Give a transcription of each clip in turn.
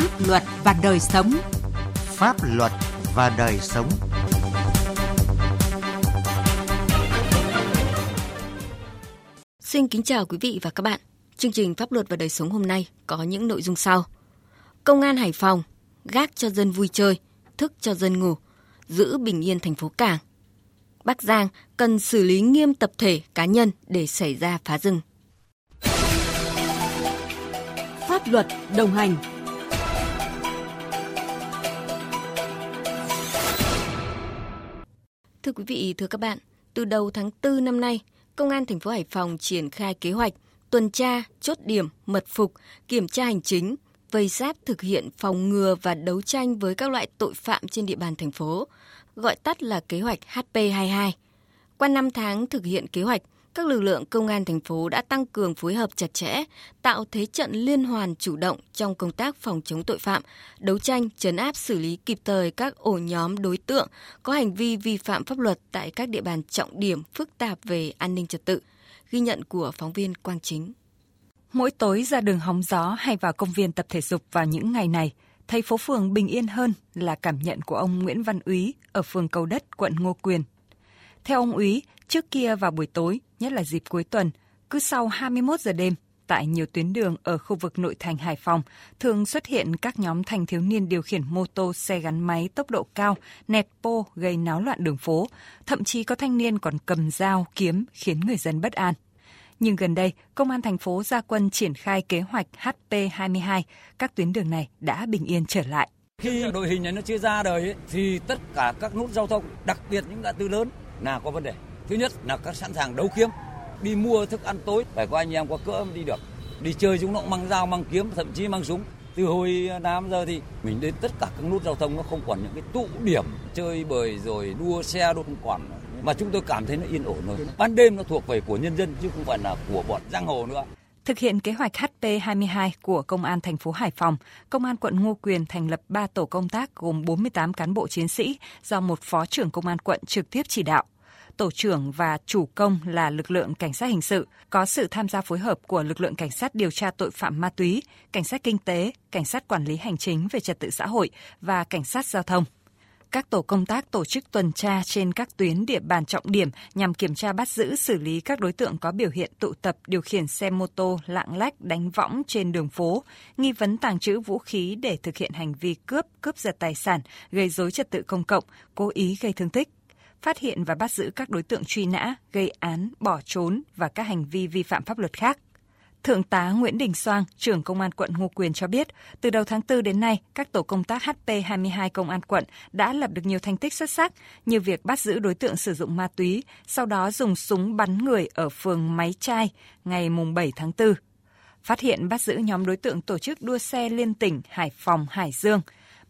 Pháp luật và đời sống. Pháp luật và đời sống. Xin kính chào quý vị và các bạn. Chương trình Pháp luật và đời sống hôm nay có những nội dung sau. Công an Hải Phòng gác cho dân vui chơi, thức cho dân ngủ, giữ bình yên thành phố Cảng. Bắc Giang cần xử lý nghiêm tập thể cá nhân để xảy ra phá rừng. Pháp luật đồng hành Thưa quý vị, thưa các bạn, từ đầu tháng 4 năm nay, Công an thành phố Hải Phòng triển khai kế hoạch tuần tra, chốt điểm, mật phục, kiểm tra hành chính, vây giáp thực hiện phòng ngừa và đấu tranh với các loại tội phạm trên địa bàn thành phố, gọi tắt là kế hoạch HP22. Qua 5 tháng thực hiện kế hoạch, các lực lượng công an thành phố đã tăng cường phối hợp chặt chẽ, tạo thế trận liên hoàn chủ động trong công tác phòng chống tội phạm, đấu tranh, chấn áp xử lý kịp thời các ổ nhóm đối tượng có hành vi vi phạm pháp luật tại các địa bàn trọng điểm phức tạp về an ninh trật tự. Ghi nhận của phóng viên Quang Chính. Mỗi tối ra đường hóng gió hay vào công viên tập thể dục vào những ngày này, thấy phố phường bình yên hơn là cảm nhận của ông Nguyễn Văn Úy ở phường Cầu Đất, quận Ngô Quyền. Theo ông Úy, trước kia vào buổi tối, nhất là dịp cuối tuần, cứ sau 21 giờ đêm, tại nhiều tuyến đường ở khu vực nội thành Hải Phòng thường xuất hiện các nhóm thanh thiếu niên điều khiển mô tô xe gắn máy tốc độ cao, nẹt pô gây náo loạn đường phố, thậm chí có thanh niên còn cầm dao, kiếm khiến người dân bất an. Nhưng gần đây, Công an thành phố ra quân triển khai kế hoạch HP22, các tuyến đường này đã bình yên trở lại. Khi đội hình này nó chưa ra đời ấy, thì tất cả các nút giao thông, đặc biệt những ngã tư lớn là có vấn đề. Thứ nhất là các sẵn sàng đấu kiếm, đi mua thức ăn tối phải có anh em có cỡ mới đi được. Đi chơi chúng nó cũng mang dao, mang kiếm, thậm chí mang súng. Từ hồi 8 giờ thì mình đến tất cả các nút giao thông nó không còn những cái tụ điểm chơi bời rồi đua xe đua không còn mà chúng tôi cảm thấy nó yên ổn rồi. Ban đêm nó thuộc về của nhân dân chứ không phải là của bọn giang hồ nữa. Thực hiện kế hoạch HP22 của Công an thành phố Hải Phòng, Công an quận Ngô Quyền thành lập 3 tổ công tác gồm 48 cán bộ chiến sĩ do một phó trưởng công an quận trực tiếp chỉ đạo. Tổ trưởng và chủ công là lực lượng cảnh sát hình sự, có sự tham gia phối hợp của lực lượng cảnh sát điều tra tội phạm ma túy, cảnh sát kinh tế, cảnh sát quản lý hành chính về trật tự xã hội và cảnh sát giao thông. Các tổ công tác tổ chức tuần tra trên các tuyến địa bàn trọng điểm nhằm kiểm tra bắt giữ xử lý các đối tượng có biểu hiện tụ tập điều khiển xe mô tô lạng lách đánh võng trên đường phố, nghi vấn tàng trữ vũ khí để thực hiện hành vi cướp, cướp giật tài sản, gây dối trật tự công cộng, cố ý gây thương tích phát hiện và bắt giữ các đối tượng truy nã, gây án, bỏ trốn và các hành vi vi phạm pháp luật khác. Thượng tá Nguyễn Đình Soang, trưởng công an quận Ngô Quyền cho biết, từ đầu tháng 4 đến nay, các tổ công tác HP22 công an quận đã lập được nhiều thành tích xuất sắc như việc bắt giữ đối tượng sử dụng ma túy, sau đó dùng súng bắn người ở phường Máy Trai ngày 7 tháng 4. Phát hiện bắt giữ nhóm đối tượng tổ chức đua xe liên tỉnh Hải Phòng, Hải Dương,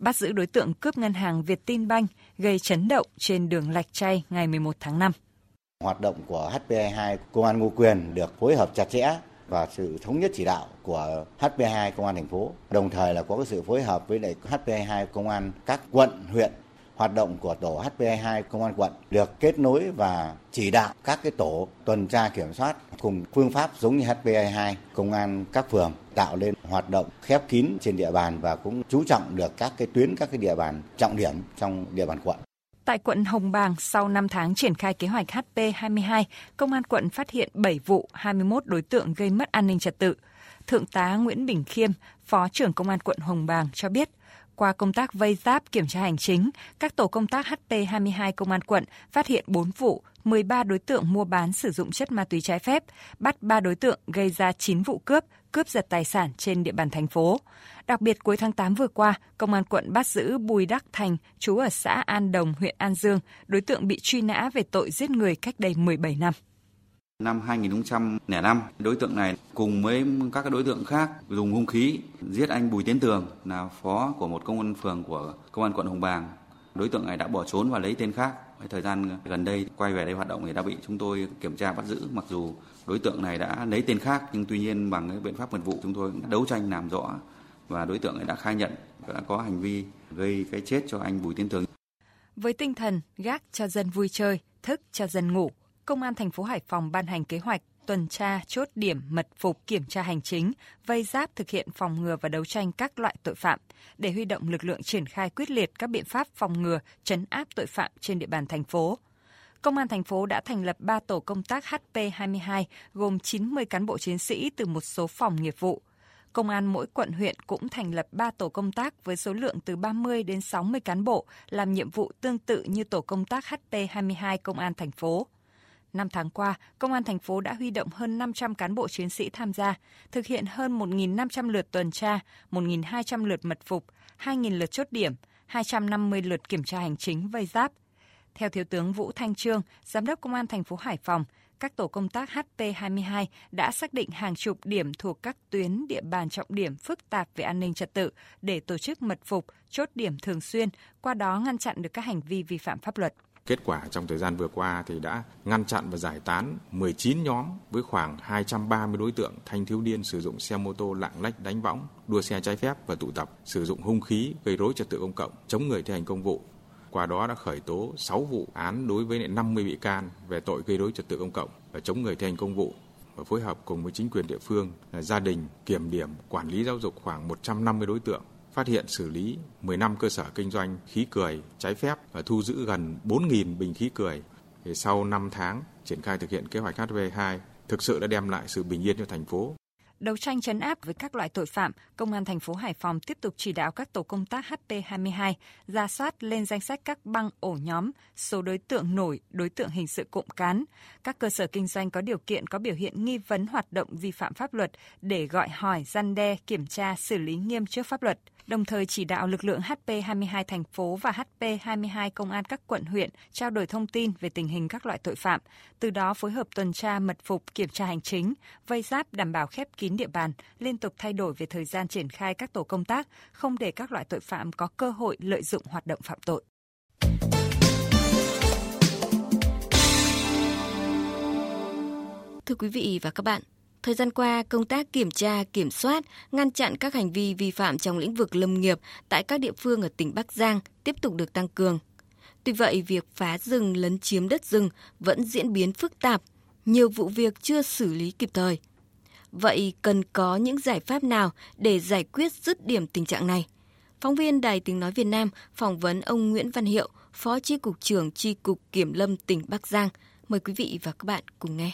bắt giữ đối tượng cướp ngân hàng Việt Tin Banh gây chấn động trên đường Lạch chay ngày 11 tháng 5. Hoạt động của HP22 Công an Ngô Quyền được phối hợp chặt chẽ và sự thống nhất chỉ đạo của HP2 công an thành phố. Đồng thời là có cái sự phối hợp với lại HP2 công an các quận, huyện hoạt động của tổ HP2 công an quận được kết nối và chỉ đạo các cái tổ tuần tra kiểm soát cùng phương pháp giống như HP2 công an các phường tạo lên hoạt động khép kín trên địa bàn và cũng chú trọng được các cái tuyến các cái địa bàn trọng điểm trong địa bàn quận. Tại quận Hồng Bàng, sau 5 tháng triển khai kế hoạch HP22, Công an quận phát hiện 7 vụ 21 đối tượng gây mất an ninh trật tự. Thượng tá Nguyễn Bình Khiêm, Phó trưởng Công an quận Hồng Bàng cho biết, qua công tác vây giáp kiểm tra hành chính, các tổ công tác HP22 Công an quận phát hiện 4 vụ, 13 đối tượng mua bán sử dụng chất ma túy trái phép, bắt 3 đối tượng gây ra 9 vụ cướp, cướp giật tài sản trên địa bàn thành phố. Đặc biệt cuối tháng 8 vừa qua, Công an quận bắt giữ Bùi Đắc Thành, chú ở xã An Đồng, huyện An Dương, đối tượng bị truy nã về tội giết người cách đây 17 năm. Năm 2005, đối tượng này cùng với các đối tượng khác dùng hung khí giết anh Bùi Tiến Tường là phó của một công an phường của công an quận Hồng Bàng. Đối tượng này đã bỏ trốn và lấy tên khác. Thời gian gần đây quay về đây hoạt động thì đã bị chúng tôi kiểm tra bắt giữ. Mặc dù đối tượng này đã lấy tên khác nhưng tuy nhiên bằng cái biện pháp mật vụ chúng tôi đã đấu tranh làm rõ và đối tượng này đã khai nhận đã có hành vi gây cái chết cho anh Bùi Tiến Tường. Với tinh thần gác cho dân vui chơi, thức cho dân ngủ, Công an thành phố Hải Phòng ban hành kế hoạch tuần tra, chốt điểm, mật phục, kiểm tra hành chính, vây giáp thực hiện phòng ngừa và đấu tranh các loại tội phạm, để huy động lực lượng triển khai quyết liệt các biện pháp phòng ngừa, chấn áp tội phạm trên địa bàn thành phố. Công an thành phố đã thành lập 3 tổ công tác HP22 gồm 90 cán bộ chiến sĩ từ một số phòng nghiệp vụ. Công an mỗi quận huyện cũng thành lập 3 tổ công tác với số lượng từ 30 đến 60 cán bộ làm nhiệm vụ tương tự như tổ công tác HP22 Công an thành phố. Năm tháng qua, Công an thành phố đã huy động hơn 500 cán bộ chiến sĩ tham gia, thực hiện hơn 1.500 lượt tuần tra, 1.200 lượt mật phục, 2.000 lượt chốt điểm, 250 lượt kiểm tra hành chính vây giáp. Theo Thiếu tướng Vũ Thanh Trương, Giám đốc Công an thành phố Hải Phòng, các tổ công tác HP22 đã xác định hàng chục điểm thuộc các tuyến địa bàn trọng điểm phức tạp về an ninh trật tự để tổ chức mật phục, chốt điểm thường xuyên, qua đó ngăn chặn được các hành vi vi phạm pháp luật. Kết quả trong thời gian vừa qua thì đã ngăn chặn và giải tán 19 nhóm với khoảng 230 đối tượng thanh thiếu niên sử dụng xe mô tô lạng lách đánh võng, đua xe trái phép và tụ tập sử dụng hung khí gây rối trật tự công cộng, chống người thi hành công vụ. Qua đó đã khởi tố 6 vụ án đối với 50 bị can về tội gây rối trật tự công cộng và chống người thi hành công vụ và phối hợp cùng với chính quyền địa phương, gia đình kiểm điểm quản lý giáo dục khoảng 150 đối tượng phát hiện xử lý 15 cơ sở kinh doanh khí cười trái phép và thu giữ gần 4.000 bình khí cười. Thì sau 5 tháng triển khai thực hiện kế hoạch HV2 thực sự đã đem lại sự bình yên cho thành phố. Đấu tranh chấn áp với các loại tội phạm, Công an thành phố Hải Phòng tiếp tục chỉ đạo các tổ công tác HP22 ra soát lên danh sách các băng ổ nhóm, số đối tượng nổi, đối tượng hình sự cộng cán, các cơ sở kinh doanh có điều kiện có biểu hiện nghi vấn hoạt động vi phạm pháp luật để gọi hỏi, gian đe, kiểm tra, xử lý nghiêm trước pháp luật đồng thời chỉ đạo lực lượng HP22 thành phố và HP22 công an các quận huyện trao đổi thông tin về tình hình các loại tội phạm, từ đó phối hợp tuần tra mật phục kiểm tra hành chính, vây giáp đảm bảo khép kín địa bàn, liên tục thay đổi về thời gian triển khai các tổ công tác, không để các loại tội phạm có cơ hội lợi dụng hoạt động phạm tội. Thưa quý vị và các bạn, Thời gian qua, công tác kiểm tra, kiểm soát, ngăn chặn các hành vi vi phạm trong lĩnh vực lâm nghiệp tại các địa phương ở tỉnh Bắc Giang tiếp tục được tăng cường. Tuy vậy, việc phá rừng lấn chiếm đất rừng vẫn diễn biến phức tạp, nhiều vụ việc chưa xử lý kịp thời. Vậy cần có những giải pháp nào để giải quyết dứt điểm tình trạng này? Phóng viên Đài Tiếng Nói Việt Nam phỏng vấn ông Nguyễn Văn Hiệu, Phó Chi cục trưởng Chi cục Kiểm lâm tỉnh Bắc Giang. Mời quý vị và các bạn cùng nghe.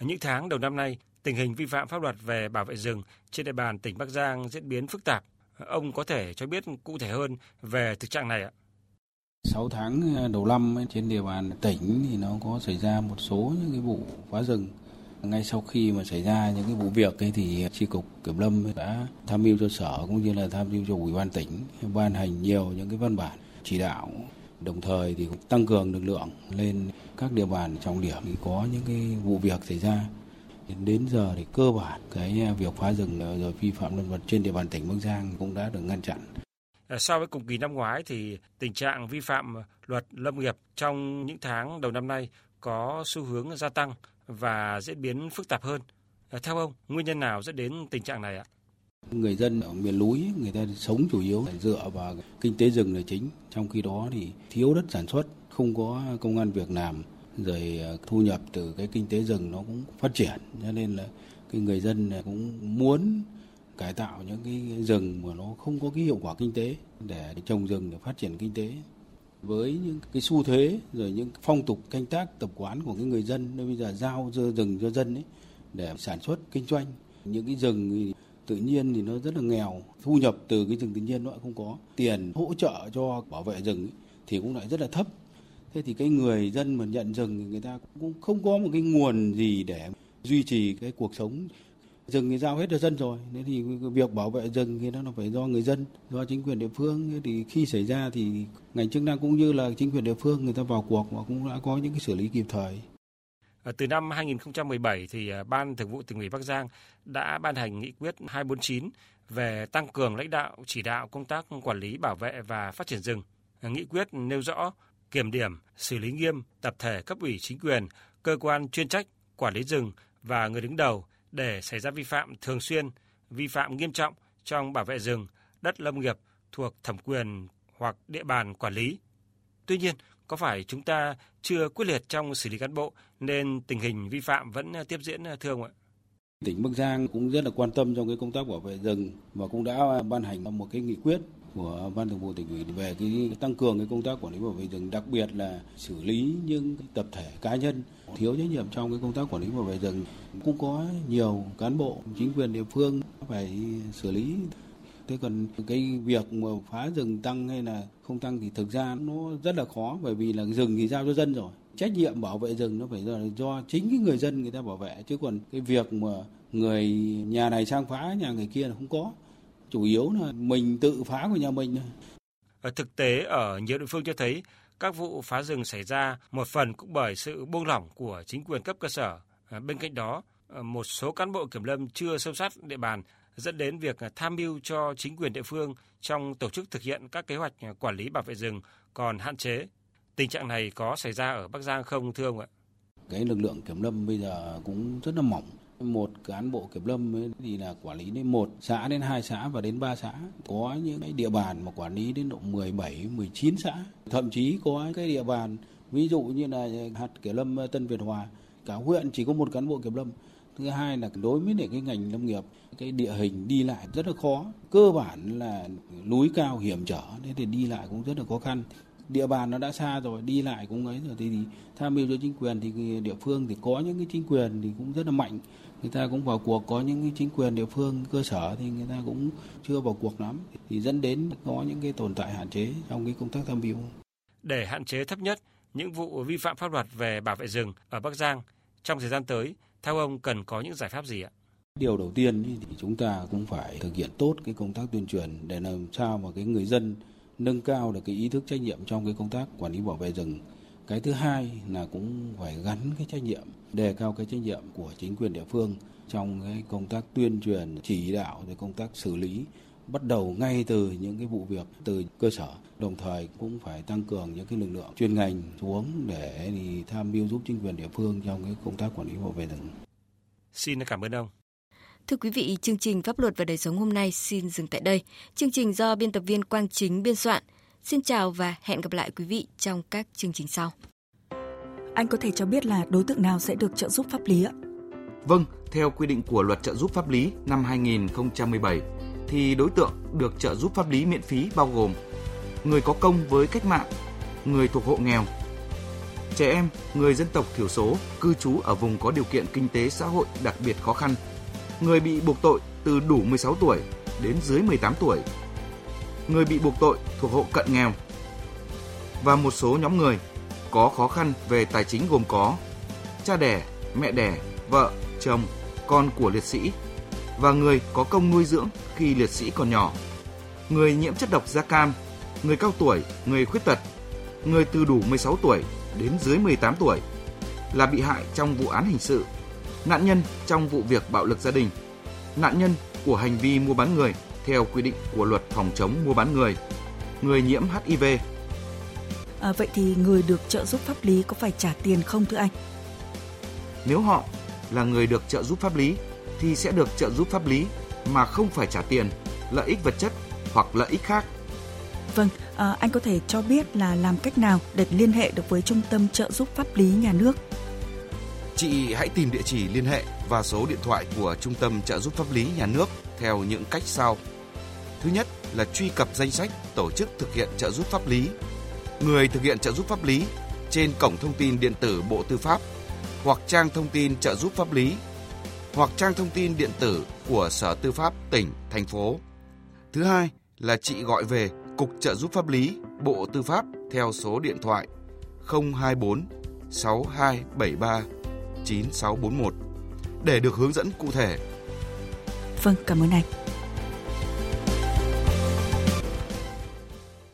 Những tháng đầu năm nay, tình hình vi phạm pháp luật về bảo vệ rừng trên địa bàn tỉnh Bắc Giang diễn biến phức tạp. Ông có thể cho biết cụ thể hơn về thực trạng này ạ? 6 tháng ờ, đầu năm trên địa bàn tỉnh thì nó có xảy ra một số những cái vụ phá rừng. Ngay sau khi mà xảy ra những cái vụ việc ấy thì tri cục kiểm lâm đã tham mưu cho sở cũng như là tham mưu cho ủy ban tỉnh ban hành nhiều những cái văn bản chỉ đạo đồng thời thì tăng cường lực lượng lên các địa bàn trọng điểm thì có những cái vụ việc xảy ra Đến giờ thì cơ bản cái việc phá rừng rồi vi phạm động vật trên địa bàn tỉnh Bắc Giang cũng đã được ngăn chặn. À, so với cùng kỳ năm ngoái thì tình trạng vi phạm luật lâm nghiệp trong những tháng đầu năm nay có xu hướng gia tăng và diễn biến phức tạp hơn. À, theo ông, nguyên nhân nào dẫn đến tình trạng này ạ? Người dân ở miền núi người ta sống chủ yếu dựa vào kinh tế rừng là chính, trong khi đó thì thiếu đất sản xuất, không có công an việc làm rồi ờ, thu nhập từ cái kinh tế rừng nó cũng phát triển. Cho nên là cái người dân cũng muốn cải tạo những cái rừng mà nó không có cái hiệu quả kinh tế để trồng rừng để phát triển kinh tế. Với những cái xu thế rồi những phong tục canh tác tập quán của cái người dân nên bây giờ giao rừng cho dân ấy để sản xuất kinh doanh. Những cái rừng thì tự nhiên thì nó rất là nghèo thu nhập từ cái rừng tự nhiên nó không có. Tiền hỗ trợ cho bảo vệ rừng ấy, thì cũng lại rất là thấp thế thì cái người dân mà nhận rừng thì người ta cũng không có một cái nguồn gì để duy trì cái cuộc sống. Rừng thì giao hết cho dân rồi nên thì việc bảo vệ rừng thì nó phải do người dân, do chính quyền địa phương. Thì khi xảy ra thì ngành chức năng cũng như là chính quyền địa phương người ta vào cuộc và cũng đã có những cái xử lý kịp thời. Ờ, từ năm 2017 thì à, Ban Thường vụ tỉnh ủy Bắc Giang đã ban hành nghị quyết 249 về tăng cường lãnh đạo chỉ đạo công tác quản lý bảo vệ và phát triển rừng. Ờ, nghị quyết nêu rõ kiểm điểm, xử lý nghiêm tập thể cấp ủy chính quyền, cơ quan chuyên trách, quản lý rừng và người đứng đầu để xảy ra vi phạm thường xuyên, vi phạm nghiêm trọng trong bảo vệ rừng, đất lâm nghiệp thuộc thẩm quyền hoặc địa bàn quản lý. Tuy nhiên, có phải chúng ta chưa quyết liệt trong xử lý cán bộ nên tình hình vi phạm vẫn tiếp diễn thưa ông ạ? Tỉnh Bắc Giang cũng rất là quan tâm trong cái công tác bảo vệ rừng và cũng đã ban hành một cái nghị quyết của ban thường vụ tỉnh ủy về cái tăng cường cái công tác quản lý bảo vệ rừng đặc biệt là xử lý những tập thể cá nhân thiếu trách nhiệm trong cái công tác quản lý bảo vệ rừng. Cũng có nhiều cán bộ chính quyền địa phương phải xử lý. Thế còn cái việc mà phá rừng tăng hay là không tăng thì thực ra nó rất là khó bởi vì là rừng thì giao cho dân rồi. Trách nhiệm bảo vệ rừng nó phải do, do chính cái người dân người ta bảo vệ chứ còn cái việc mà người nhà này sang phá nhà người kia là không có chủ yếu là mình tự phá của nhà mình ở thực tế ở nhiều địa phương cho thấy các vụ phá rừng xảy ra một phần cũng bởi sự buông lỏng của chính quyền cấp cơ sở à, bên cạnh đó à, một số cán bộ kiểm lâm chưa sâu sát địa bàn dẫn đến việc tham mưu cho chính quyền địa phương trong tổ chức thực hiện các kế hoạch quản lý bảo vệ rừng còn hạn chế. Tình trạng này có xảy ra ở Bắc Giang không thưa ông ạ? Cái lực lượng kiểm lâm bây giờ cũng rất là mỏng. Một cán bộ kiểm lâm ấy thì là quản lý đến một xã đến hai xã và đến ba xã. Có những cái địa bàn mà quản lý đến độ 17, 19 xã. Thậm chí có cái địa bàn ví dụ như là hạt kiểm lâm Tân Việt Hòa cả huyện chỉ có một cán bộ kiểm lâm thứ hai là đối với để cái ngành nông nghiệp cái địa hình đi lại rất là khó cơ bản là núi cao hiểm trở nên thì đi lại cũng rất là khó khăn địa bàn nó đã xa rồi đi lại cũng ấy rồi thì, thì tham mưu cho chính quyền thì địa phương thì có những cái chính quyền thì cũng rất là mạnh người ta cũng vào cuộc có những cái chính quyền địa phương cơ sở thì người ta cũng chưa vào cuộc lắm thì dẫn đến có những cái tồn tại hạn chế trong cái công tác tham mưu để hạn chế thấp nhất những vụ vi phạm pháp luật về bảo vệ rừng ở Bắc Giang trong thời gian tới theo ông cần có những giải pháp gì ạ? Điều đầu tiên thì chúng ta cũng phải thực hiện tốt cái công tác tuyên truyền để làm sao mà cái người dân nâng cao được cái ý thức trách nhiệm trong cái công tác quản lý bảo vệ rừng. Cái thứ hai là cũng phải gắn cái trách nhiệm, đề cao cái trách nhiệm của chính quyền địa phương trong cái công tác tuyên truyền, chỉ đạo rồi công tác xử lý bắt đầu ngay từ những cái vụ việc từ cơ sở đồng thời cũng phải tăng cường những cái lực lượng chuyên ngành xuống để thì tham mưu giúp chính quyền địa phương trong cái công tác quản lý bảo vệ rừng. Xin cảm ơn ông. Thưa quý vị, chương trình Pháp luật và đời sống hôm nay xin dừng tại đây. Chương trình do biên tập viên Quang Chính biên soạn. Xin chào và hẹn gặp lại quý vị trong các chương trình sau. Anh có thể cho biết là đối tượng nào sẽ được trợ giúp pháp lý ạ? Vâng, theo quy định của Luật trợ giúp pháp lý năm 2017 thì đối tượng được trợ giúp pháp lý miễn phí bao gồm người có công với cách mạng, người thuộc hộ nghèo, trẻ em, người dân tộc thiểu số cư trú ở vùng có điều kiện kinh tế xã hội đặc biệt khó khăn, người bị buộc tội từ đủ 16 tuổi đến dưới 18 tuổi, người bị buộc tội thuộc hộ cận nghèo và một số nhóm người có khó khăn về tài chính gồm có cha đẻ, mẹ đẻ, vợ, chồng, con của liệt sĩ và người có công nuôi dưỡng khi liệt sĩ còn nhỏ, người nhiễm chất độc da cam, người cao tuổi, người khuyết tật, người từ đủ 16 tuổi đến dưới 18 tuổi là bị hại trong vụ án hình sự, nạn nhân trong vụ việc bạo lực gia đình, nạn nhân của hành vi mua bán người theo quy định của luật phòng chống mua bán người, người nhiễm HIV. À, vậy thì người được trợ giúp pháp lý có phải trả tiền không thưa anh? Nếu họ là người được trợ giúp pháp lý thì sẽ được trợ giúp pháp lý mà không phải trả tiền, lợi ích vật chất hoặc lợi ích khác. Vâng, à, anh có thể cho biết là làm cách nào để liên hệ được với Trung tâm trợ giúp pháp lý nhà nước? Chị hãy tìm địa chỉ liên hệ và số điện thoại của Trung tâm trợ giúp pháp lý nhà nước theo những cách sau. Thứ nhất là truy cập danh sách tổ chức thực hiện trợ giúp pháp lý, người thực hiện trợ giúp pháp lý trên cổng thông tin điện tử Bộ Tư pháp hoặc trang thông tin trợ giúp pháp lý hoặc trang thông tin điện tử của Sở Tư pháp tỉnh, thành phố. Thứ hai là chị gọi về Cục Trợ giúp pháp lý, Bộ Tư pháp theo số điện thoại 024 6273 9641 để được hướng dẫn cụ thể. Vâng, cảm ơn anh.